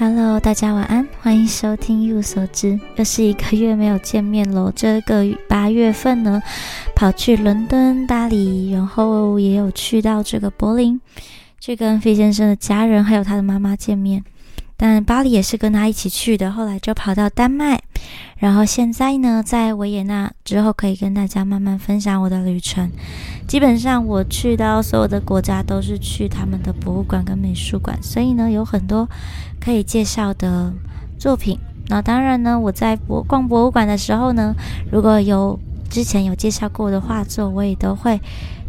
Hello，大家晚安，欢迎收听一无所知。又是一个月没有见面喽。这个八月份呢，跑去伦敦、巴黎，然后也有去到这个柏林，去跟费先生的家人还有他的妈妈见面。但巴黎也是跟他一起去的，后来就跑到丹麦，然后现在呢，在维也纳之后，可以跟大家慢慢分享我的旅程。基本上我去到所有的国家都是去他们的博物馆跟美术馆，所以呢，有很多可以介绍的作品。那当然呢，我在博逛博物馆的时候呢，如果有之前有介绍过的画作，我也都会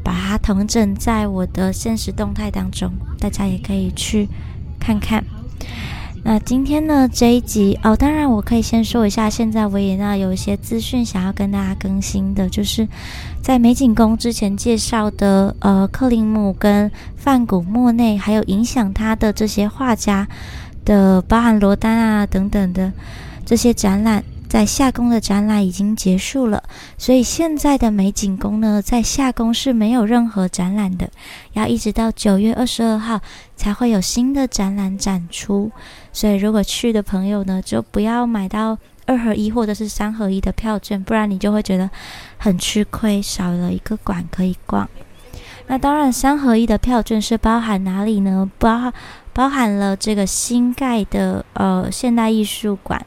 把它同整在我的现实动态当中，大家也可以去看看。那今天呢这一集哦，当然我可以先说一下，现在维也纳有一些资讯想要跟大家更新的，就是在美景宫之前介绍的呃克林姆跟梵谷、莫内，还有影响他的这些画家的，包含罗丹啊等等的这些展览。在夏宫的展览已经结束了，所以现在的美景宫呢，在夏宫是没有任何展览的，要一直到九月二十二号才会有新的展览展出。所以如果去的朋友呢，就不要买到二合一或者是三合一的票券，不然你就会觉得很吃亏，少了一个馆可以逛。那当然，三合一的票券是包含哪里呢？包包含了这个新盖的呃现代艺术馆。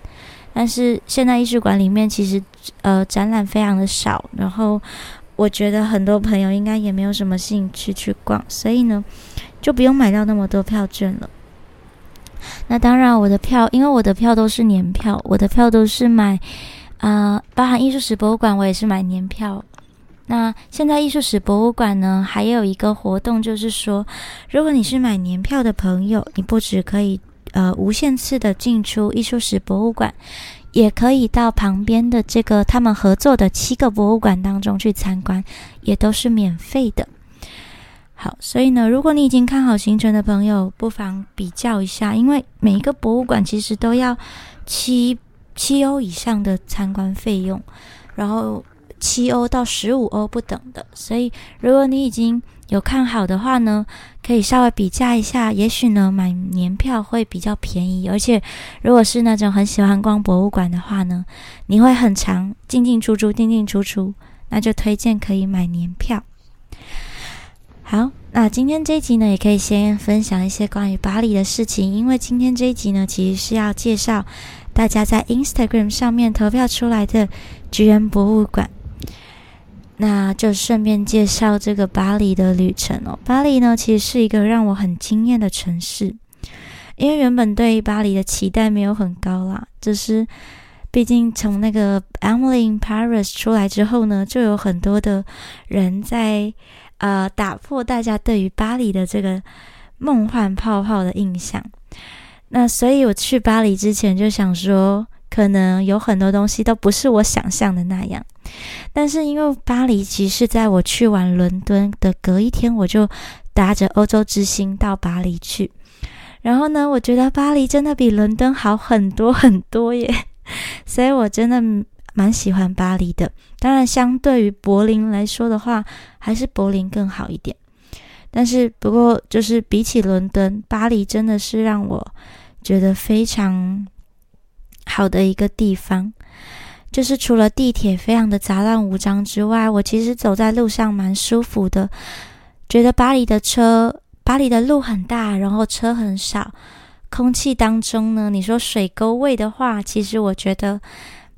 但是现代艺术馆里面其实呃展览非常的少，然后我觉得很多朋友应该也没有什么兴趣去逛，所以呢就不用买到那么多票券了。那当然我的票，因为我的票都是年票，我的票都是买啊，包含艺术史博物馆我也是买年票。那现在艺术史博物馆呢还有一个活动，就是说如果你是买年票的朋友，你不只可以。呃，无限次的进出艺术史博物馆，也可以到旁边的这个他们合作的七个博物馆当中去参观，也都是免费的。好，所以呢，如果你已经看好行程的朋友，不妨比较一下，因为每一个博物馆其实都要七七欧以上的参观费用，然后七欧到十五欧不等的。所以，如果你已经有看好的话呢，可以稍微比价一下，也许呢买年票会比较便宜。而且，如果是那种很喜欢逛博物馆的话呢，你会很长进进出出，进进出出，那就推荐可以买年票。好，那今天这一集呢，也可以先分享一些关于巴黎的事情，因为今天这一集呢，其实是要介绍大家在 Instagram 上面投票出来的橘园博物馆。那就顺便介绍这个巴黎的旅程哦。巴黎呢，其实是一个让我很惊艳的城市，因为原本对于巴黎的期待没有很高啦。就是毕竟从那个《Emily in Paris》出来之后呢，就有很多的人在呃打破大家对于巴黎的这个梦幻泡泡的印象。那所以我去巴黎之前就想说。可能有很多东西都不是我想象的那样，但是因为巴黎其实在我去完伦敦的隔一天，我就搭着欧洲之星到巴黎去。然后呢，我觉得巴黎真的比伦敦好很多很多耶，所以我真的蛮喜欢巴黎的。当然，相对于柏林来说的话，还是柏林更好一点。但是不过，就是比起伦敦，巴黎真的是让我觉得非常。好的一个地方，就是除了地铁非常的杂乱无章之外，我其实走在路上蛮舒服的。觉得巴黎的车，巴黎的路很大，然后车很少。空气当中呢，你说水沟味的话，其实我觉得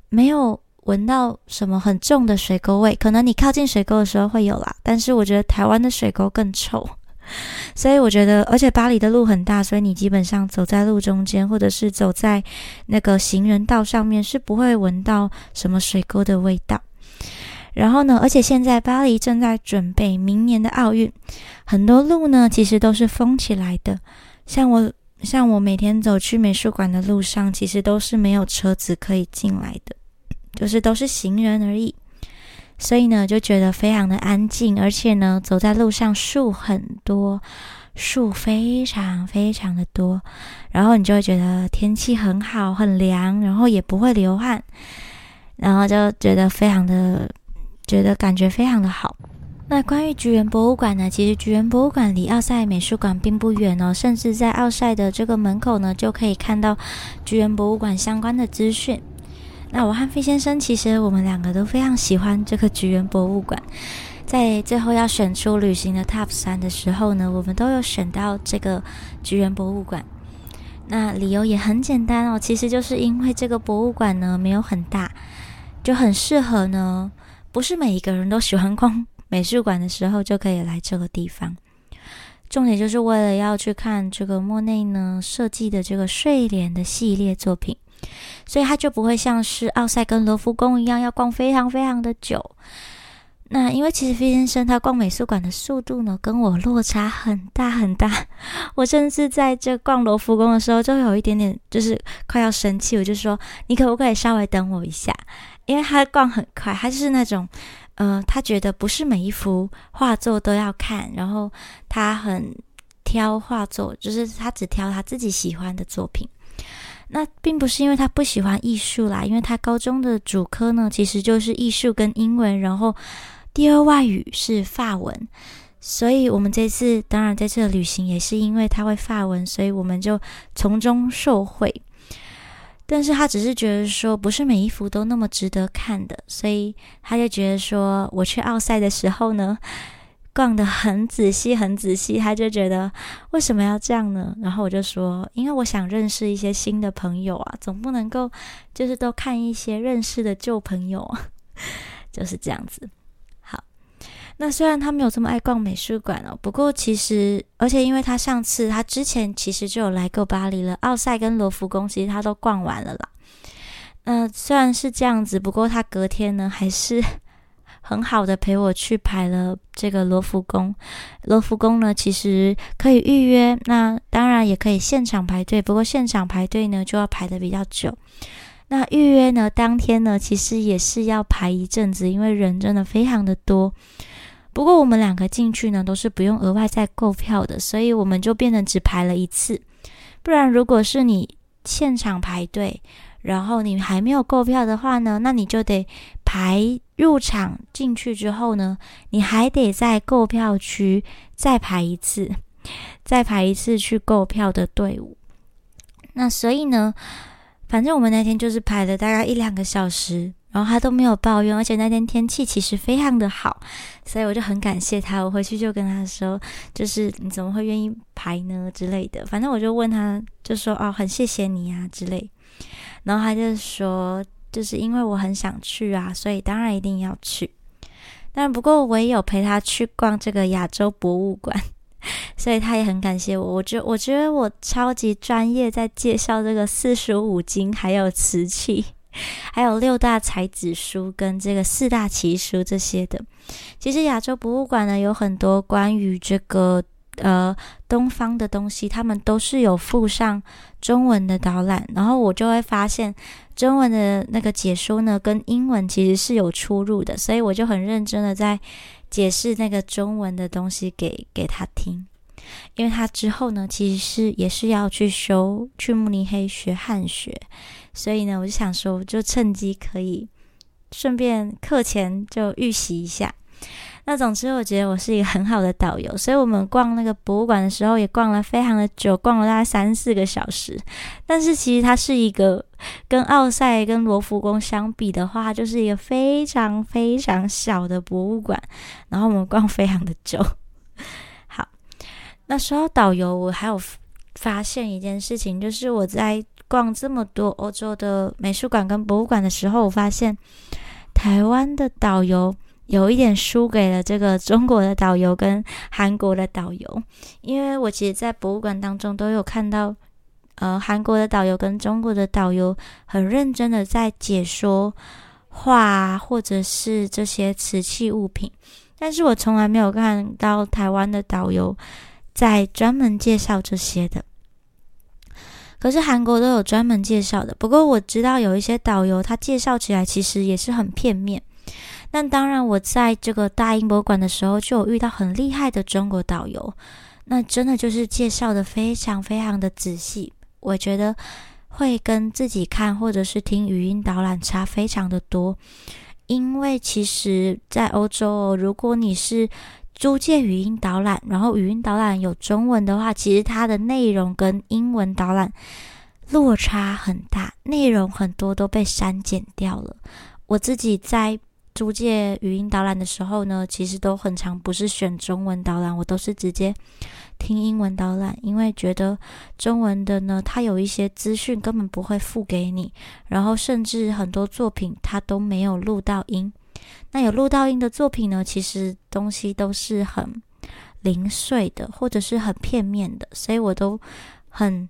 没有闻到什么很重的水沟味。可能你靠近水沟的时候会有啦，但是我觉得台湾的水沟更臭。所以我觉得，而且巴黎的路很大，所以你基本上走在路中间，或者是走在那个行人道上面，是不会闻到什么水沟的味道。然后呢，而且现在巴黎正在准备明年的奥运，很多路呢其实都是封起来的。像我，像我每天走去美术馆的路上，其实都是没有车子可以进来的，就是都是行人而已。所以呢，就觉得非常的安静，而且呢，走在路上树很多，树非常非常的多，然后你就会觉得天气很好，很凉，然后也不会流汗，然后就觉得非常的，觉得感觉非常的好。那关于菊园博物馆呢？其实菊园博物馆离奥赛美术馆并不远哦，甚至在奥赛的这个门口呢，就可以看到菊园博物馆相关的资讯。那我和费先生其实我们两个都非常喜欢这个菊园博物馆，在最后要选出旅行的 Top 三的时候呢，我们都有选到这个菊园博物馆。那理由也很简单哦，其实就是因为这个博物馆呢没有很大，就很适合呢，不是每一个人都喜欢逛。美术馆的时候就可以来这个地方，重点就是为了要去看这个莫内呢设计的这个睡莲的系列作品，所以他就不会像是奥赛跟罗浮宫一样要逛非常非常的久。那因为其实费先生他逛美术馆的速度呢跟我落差很大很大，我甚至在这逛罗浮宫的时候就有一点点就是快要生气，我就说你可不可以稍微等我一下，因为他逛很快，他就是那种。呃，他觉得不是每一幅画作都要看，然后他很挑画作，就是他只挑他自己喜欢的作品。那并不是因为他不喜欢艺术啦，因为他高中的主科呢其实就是艺术跟英文，然后第二外语是法文，所以我们这次当然在这旅行也是因为他会法文，所以我们就从中受惠。但是他只是觉得说，不是每一幅都那么值得看的，所以他就觉得说，我去奥赛的时候呢，逛得很仔细，很仔细，他就觉得为什么要这样呢？然后我就说，因为我想认识一些新的朋友啊，总不能够就是都看一些认识的旧朋友啊，就是这样子。好那虽然他没有这么爱逛美术馆哦，不过其实，而且因为他上次他之前其实就有来过巴黎了，奥赛跟罗浮宫其实他都逛完了啦。那虽然是这样子，不过他隔天呢还是很好的陪我去排了这个罗浮宫。罗浮宫呢其实可以预约，那当然也可以现场排队，不过现场排队呢就要排的比较久。那预约呢当天呢其实也是要排一阵子，因为人真的非常的多。不过我们两个进去呢，都是不用额外再购票的，所以我们就变成只排了一次。不然，如果是你现场排队，然后你还没有购票的话呢，那你就得排入场进去之后呢，你还得在购票区再排一次，再排一次去购票的队伍。那所以呢，反正我们那天就是排了大概一两个小时。然后他都没有抱怨，而且那天天气其实非常的好，所以我就很感谢他。我回去就跟他说，就是你怎么会愿意排呢之类的。反正我就问他，就说哦，很谢谢你啊之类。然后他就说，就是因为我很想去啊，所以当然一定要去。但不过我也有陪他去逛这个亚洲博物馆，所以他也很感谢我。我觉我觉得我超级专业，在介绍这个四书五经还有瓷器。还有六大才子书跟这个四大奇书这些的，其实亚洲博物馆呢有很多关于这个呃东方的东西，他们都是有附上中文的导览，然后我就会发现中文的那个解说呢跟英文其实是有出入的，所以我就很认真的在解释那个中文的东西给给他听，因为他之后呢其实是也是要去修去慕尼黑学汉学。所以呢，我就想说，就趁机可以顺便课前就预习一下。那总之，我觉得我是一个很好的导游，所以我们逛那个博物馆的时候也逛了非常的久，逛了大概三四个小时。但是其实它是一个跟奥赛跟罗浮宫相比的话，就是一个非常非常小的博物馆。然后我们逛非常的久。好，那说到导游，我还有发现一件事情，就是我在。逛这么多欧洲的美术馆跟博物馆的时候，我发现台湾的导游有一点输给了这个中国的导游跟韩国的导游。因为我其实，在博物馆当中都有看到，呃，韩国的导游跟中国的导游很认真的在解说画或者是这些瓷器物品，但是我从来没有看到台湾的导游在专门介绍这些的。可是韩国都有专门介绍的，不过我知道有一些导游他介绍起来其实也是很片面。那当然，我在这个大英博物馆的时候就有遇到很厉害的中国导游，那真的就是介绍的非常非常的仔细，我觉得会跟自己看或者是听语音导览差非常的多。因为其实，在欧洲，如果你是租借语音导览，然后语音导览有中文的话，其实它的内容跟英文导览落差很大，内容很多都被删减掉了。我自己在租借语音导览的时候呢，其实都很常不是选中文导览，我都是直接。听英文导览，因为觉得中文的呢，它有一些资讯根本不会付给你，然后甚至很多作品它都没有录到音。那有录到音的作品呢，其实东西都是很零碎的，或者是很片面的，所以我都很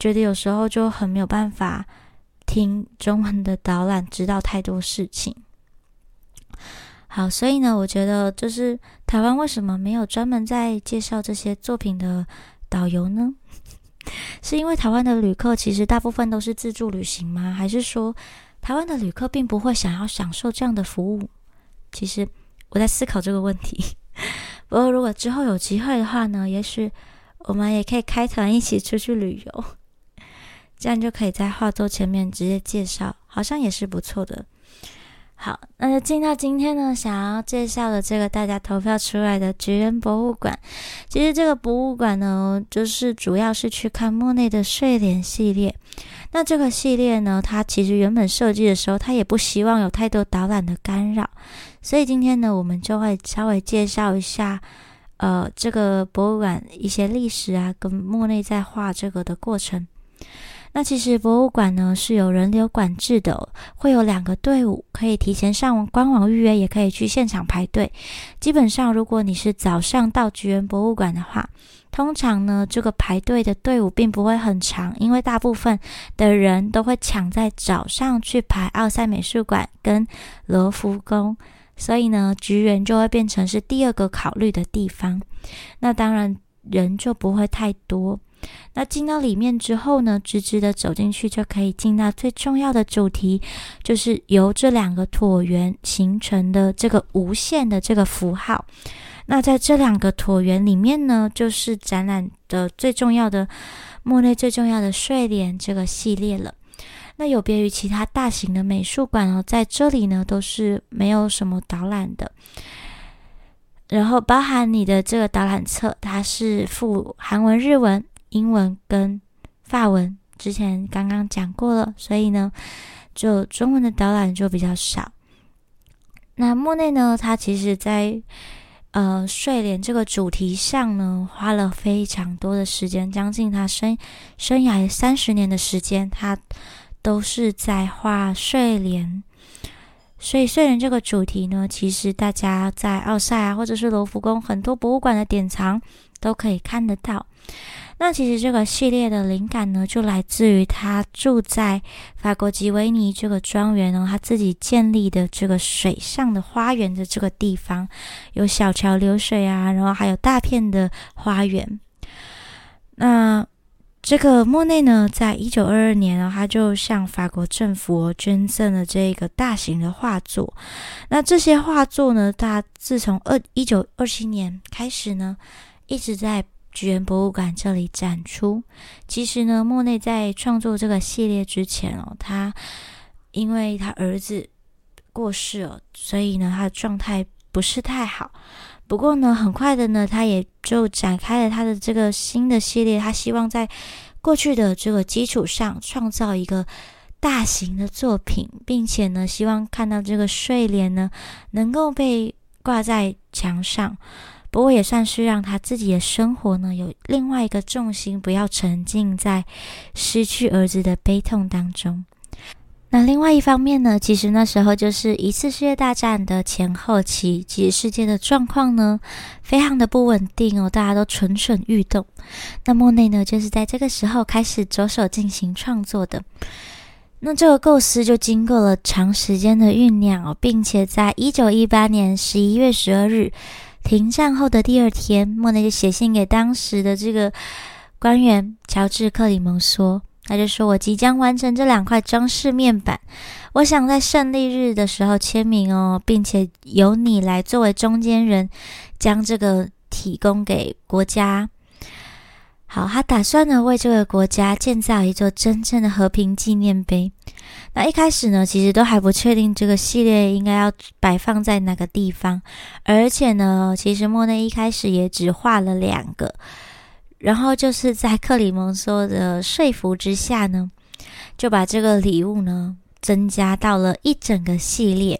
觉得有时候就很没有办法听中文的导览，知道太多事情。好，所以呢，我觉得就是台湾为什么没有专门在介绍这些作品的导游呢？是因为台湾的旅客其实大部分都是自助旅行吗？还是说台湾的旅客并不会想要享受这样的服务？其实我在思考这个问题。不过如果之后有机会的话呢，也许我们也可以开团一起出去旅游，这样就可以在画作前面直接介绍，好像也是不错的。好，那就进到今天呢，想要介绍的这个大家投票出来的菊园博物馆。其实这个博物馆呢，就是主要是去看莫内的睡莲系列。那这个系列呢，它其实原本设计的时候，它也不希望有太多导览的干扰。所以今天呢，我们就会稍微介绍一下，呃，这个博物馆一些历史啊，跟莫内在画这个的过程。那其实博物馆呢是有人流管制的，会有两个队伍，可以提前上官网预约，也可以去现场排队。基本上，如果你是早上到菊园博物馆的话，通常呢这个排队的队伍并不会很长，因为大部分的人都会抢在早上去排奥赛美术馆跟罗浮宫，所以呢菊园就会变成是第二个考虑的地方。那当然人就不会太多。那进到里面之后呢，直直的走进去就可以进到最重要的主题，就是由这两个椭圆形成的这个无限的这个符号。那在这两个椭圆里面呢，就是展览的最重要的莫内最重要的睡莲这个系列了。那有别于其他大型的美术馆哦，在这里呢都是没有什么导览的，然后包含你的这个导览册，它是附韩文、日文。英文跟法文之前刚刚讲过了，所以呢，就中文的导览就比较少。那莫内呢，他其实在呃睡莲这个主题上呢，花了非常多的时间，将近他生生涯三十年的时间，他都是在画睡莲。所以睡莲这个主题呢，其实大家在奥赛啊，或者是罗浮宫很多博物馆的典藏都可以看得到。那其实这个系列的灵感呢，就来自于他住在法国吉维尼这个庄园呢，他自己建立的这个水上的花园的这个地方，有小桥流水啊，然后还有大片的花园。那这个莫内呢，在一九二二年呢，他就向法国政府捐赠了这个大型的画作。那这些画作呢，他自从二一九二七年开始呢，一直在。菊园博物馆这里展出。其实呢，莫内在创作这个系列之前哦，他因为他儿子过世了，所以呢，他的状态不是太好。不过呢，很快的呢，他也就展开了他的这个新的系列。他希望在过去的这个基础上创造一个大型的作品，并且呢，希望看到这个睡莲呢能够被挂在墙上。不过也算是让他自己的生活呢有另外一个重心，不要沉浸在失去儿子的悲痛当中。那另外一方面呢，其实那时候就是一次世界大战的前后期，其实世界的状况呢非常的不稳定哦，大家都蠢蠢欲动。那莫内呢就是在这个时候开始着手进行创作的。那这个构思就经过了长时间的酝酿哦，并且在一九一八年十一月十二日。停战后的第二天，莫内就写信给当时的这个官员乔治·克里蒙说：“他就说我即将完成这两块装饰面板，我想在胜利日的时候签名哦，并且由你来作为中间人，将这个提供给国家。”好，他打算呢为这个国家建造一座真正的和平纪念碑。那一开始呢，其实都还不确定这个系列应该要摆放在哪个地方，而且呢，其实莫内一开始也只画了两个，然后就是在克里蒙梭的说服之下呢，就把这个礼物呢增加到了一整个系列。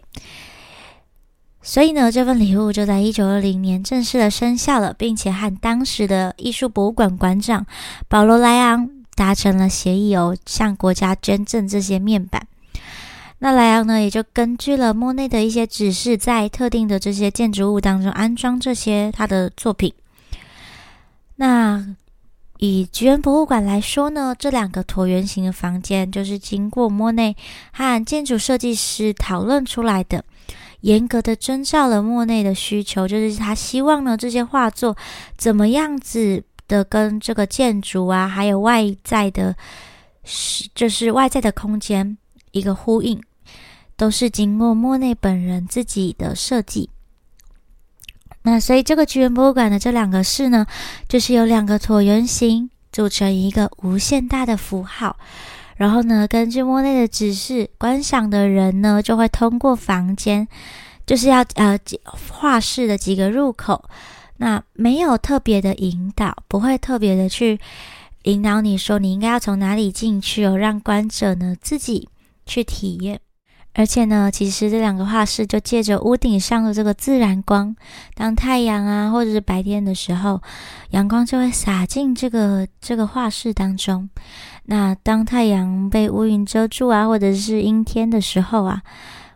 所以呢，这份礼物就在一九二零年正式的生效了，并且和当时的艺术博物馆馆长保罗莱昂达成了协议哦，向国家捐赠这些面板。那莱昂呢，也就根据了莫内的一些指示，在特定的这些建筑物当中安装这些他的作品。那以菊园博物馆来说呢，这两个椭圆形的房间就是经过莫内和建筑设计师讨论出来的。严格的遵照了莫内的需求，就是他希望呢这些画作怎么样子的跟这个建筑啊，还有外在的，就是外在的空间一个呼应，都是经过莫内本人自己的设计。那所以这个菊园博物馆的这两个室呢，就是有两个椭圆形组成一个无限大的符号。然后呢，根据莫内的指示，观赏的人呢就会通过房间，就是要呃画室的几个入口，那没有特别的引导，不会特别的去引导你说你应该要从哪里进去哦，让观者呢自己去体验。而且呢，其实这两个画室就借着屋顶上的这个自然光，当太阳啊或者是白天的时候，阳光就会洒进这个这个画室当中。那当太阳被乌云遮住啊，或者是阴天的时候啊，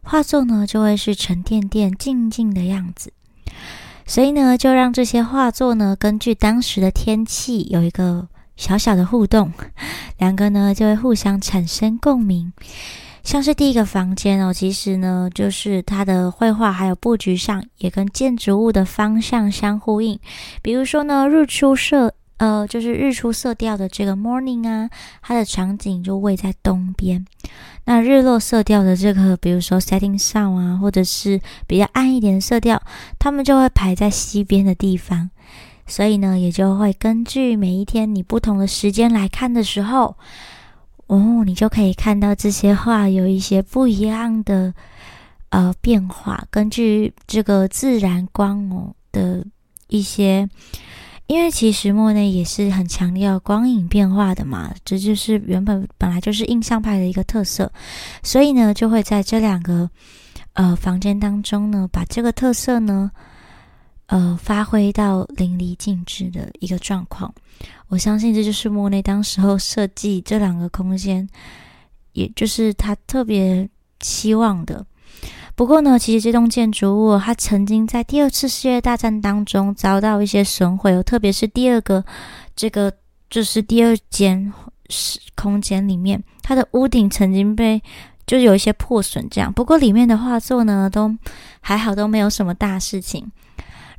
画作呢就会是沉甸甸、静静的样子。所以呢，就让这些画作呢，根据当时的天气有一个小小的互动，两个呢就会互相产生共鸣。像是第一个房间哦，其实呢，就是它的绘画还有布局上也跟建筑物的方向相呼应。比如说呢，日出色。呃，就是日出色调的这个 morning 啊，它的场景就位在东边。那日落色调的这个，比如说 setting sun 啊，或者是比较暗一点的色调，它们就会排在西边的地方。所以呢，也就会根据每一天你不同的时间来看的时候，哦，你就可以看到这些画有一些不一样的呃变化。根据这个自然光哦的一些。因为其实莫内也是很强调光影变化的嘛，这就是原本本来就是印象派的一个特色，所以呢，就会在这两个呃房间当中呢，把这个特色呢，呃，发挥到淋漓尽致的一个状况。我相信这就是莫内当时候设计这两个空间，也就是他特别期望的。不过呢，其实这栋建筑物它曾经在第二次世界大战当中遭到一些损毁，特别是第二个这个就是第二间是空间里面，它的屋顶曾经被就有一些破损这样。不过里面的画作呢都还好，都没有什么大事情。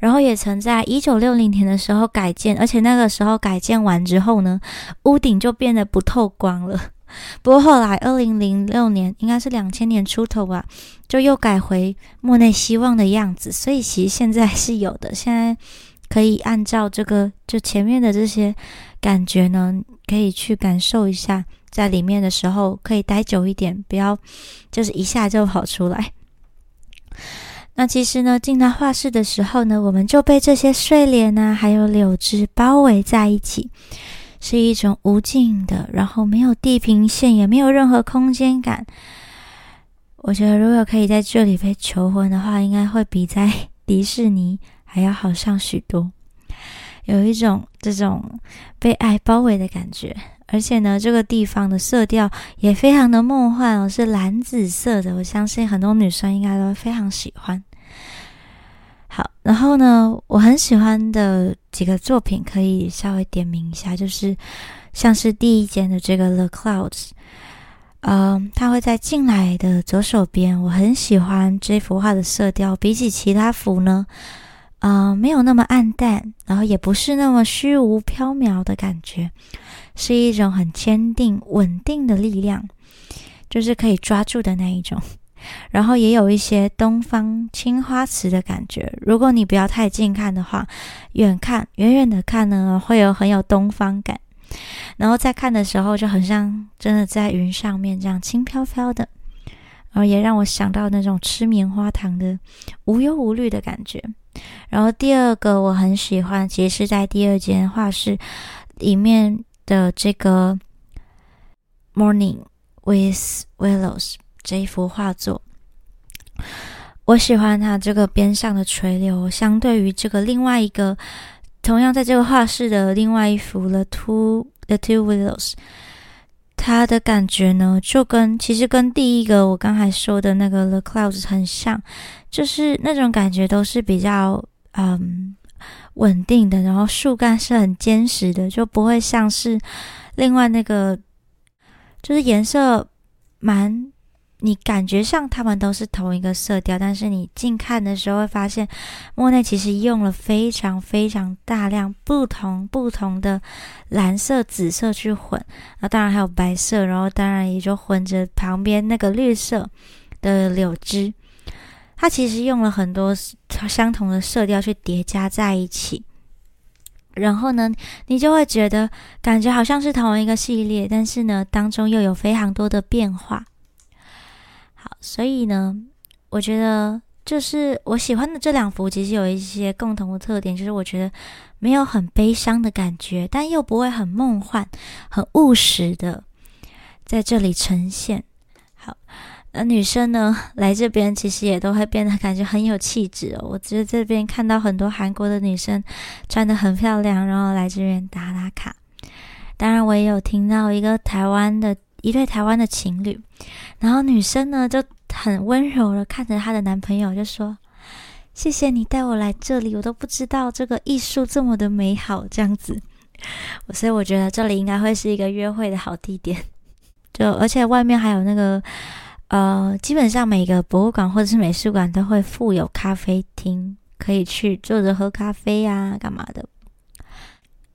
然后也曾在一九六零年的时候改建，而且那个时候改建完之后呢，屋顶就变得不透光了。不过后来，二零零六年应该是两千年出头吧，就又改回莫内希望的样子。所以其实现在是有的，现在可以按照这个就前面的这些感觉呢，可以去感受一下，在里面的时候可以待久一点，不要就是一下就跑出来。那其实呢，进到画室的时候呢，我们就被这些睡莲啊，还有柳枝包围在一起。是一种无尽的，然后没有地平线，也没有任何空间感。我觉得，如果可以在这里被求婚的话，应该会比在迪士尼还要好上许多。有一种这种被爱包围的感觉，而且呢，这个地方的色调也非常的梦幻哦，是蓝紫色的。我相信很多女生应该都非常喜欢。好，然后呢，我很喜欢的几个作品可以稍微点名一下，就是像是第一间的这个 The Clouds，嗯，它会在进来的左手边。我很喜欢这幅画的色调，比起其他幅呢，啊，没有那么暗淡，然后也不是那么虚无缥缈的感觉，是一种很坚定、稳定的力量，就是可以抓住的那一种。然后也有一些东方青花瓷的感觉。如果你不要太近看的话，远看远远的看呢，会有很有东方感。然后再看的时候，就很像真的在云上面这样轻飘飘的，然后也让我想到那种吃棉花糖的无忧无虑的感觉。然后第二个我很喜欢，其实是在第二间画室里面的这个 Morning with Willows 这一幅画作。我喜欢它这个边上的垂柳，相对于这个另外一个。同样，在这个画室的另外一幅《The Two The Two Willows》，它的感觉呢，就跟其实跟第一个我刚才说的那个《The Clouds》很像，就是那种感觉都是比较嗯稳定的，然后树干是很坚实的，就不会像是另外那个，就是颜色蛮。你感觉上他们都是同一个色调，但是你近看的时候会发现，莫奈其实用了非常非常大量不同不同的蓝色、紫色去混，那当然还有白色，然后当然也就混着旁边那个绿色的柳枝，它其实用了很多相同的色调去叠加在一起，然后呢，你就会觉得感觉好像是同一个系列，但是呢，当中又有非常多的变化。好，所以呢，我觉得就是我喜欢的这两幅，其实有一些共同的特点，就是我觉得没有很悲伤的感觉，但又不会很梦幻、很务实的在这里呈现。好，那女生呢来这边，其实也都会变得感觉很有气质哦。我觉得这边看到很多韩国的女生穿的很漂亮，然后来这边打打卡。当然，我也有听到一个台湾的。一对台湾的情侣，然后女生呢就很温柔的看着她的男朋友，就说：“谢谢你带我来这里，我都不知道这个艺术这么的美好。”这样子，所以我觉得这里应该会是一个约会的好地点。就而且外面还有那个，呃，基本上每个博物馆或者是美术馆都会附有咖啡厅，可以去坐着喝咖啡呀，干嘛的。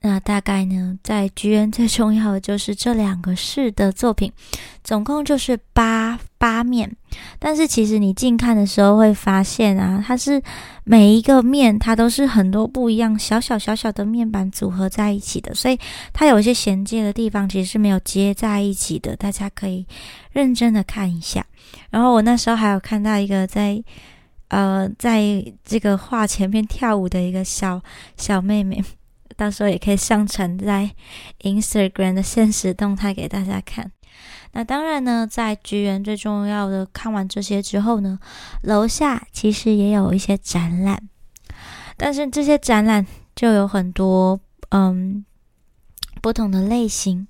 那大概呢，在居园最重要的就是这两个室的作品，总共就是八八面。但是其实你近看的时候会发现啊，它是每一个面它都是很多不一样小小小小的面板组合在一起的，所以它有一些衔接的地方其实是没有接在一起的。大家可以认真的看一下。然后我那时候还有看到一个在呃在这个画前面跳舞的一个小小妹妹。到时候也可以上传在 Instagram 的现实动态给大家看。那当然呢，在菊园最重要的看完这些之后呢，楼下其实也有一些展览，但是这些展览就有很多嗯不同的类型。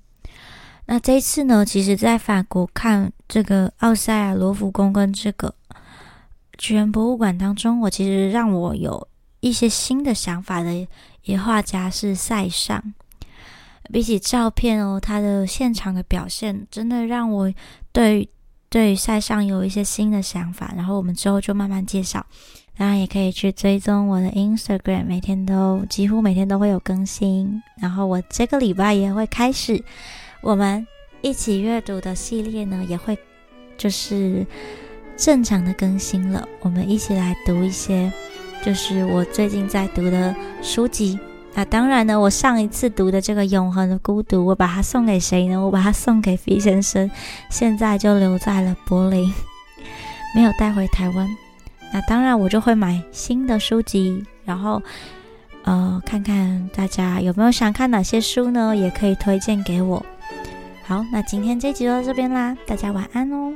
那这一次呢，其实在法国看这个奥赛尔罗浮宫跟这个菊园博物馆当中，我其实让我有一些新的想法的。野画家是塞尚，比起照片哦，他的现场的表现真的让我对对塞尚有一些新的想法。然后我们之后就慢慢介绍，当然也可以去追踪我的 Instagram，每天都几乎每天都会有更新。然后我这个礼拜也会开始我们一起阅读的系列呢，也会就是正常的更新了。我们一起来读一些。就是我最近在读的书籍。那当然呢，我上一次读的这个《永恒的孤独》，我把它送给谁呢？我把它送给费先生，现在就留在了柏林，没有带回台湾。那当然，我就会买新的书籍，然后呃，看看大家有没有想看哪些书呢？也可以推荐给我。好，那今天这集就到这边啦，大家晚安哦。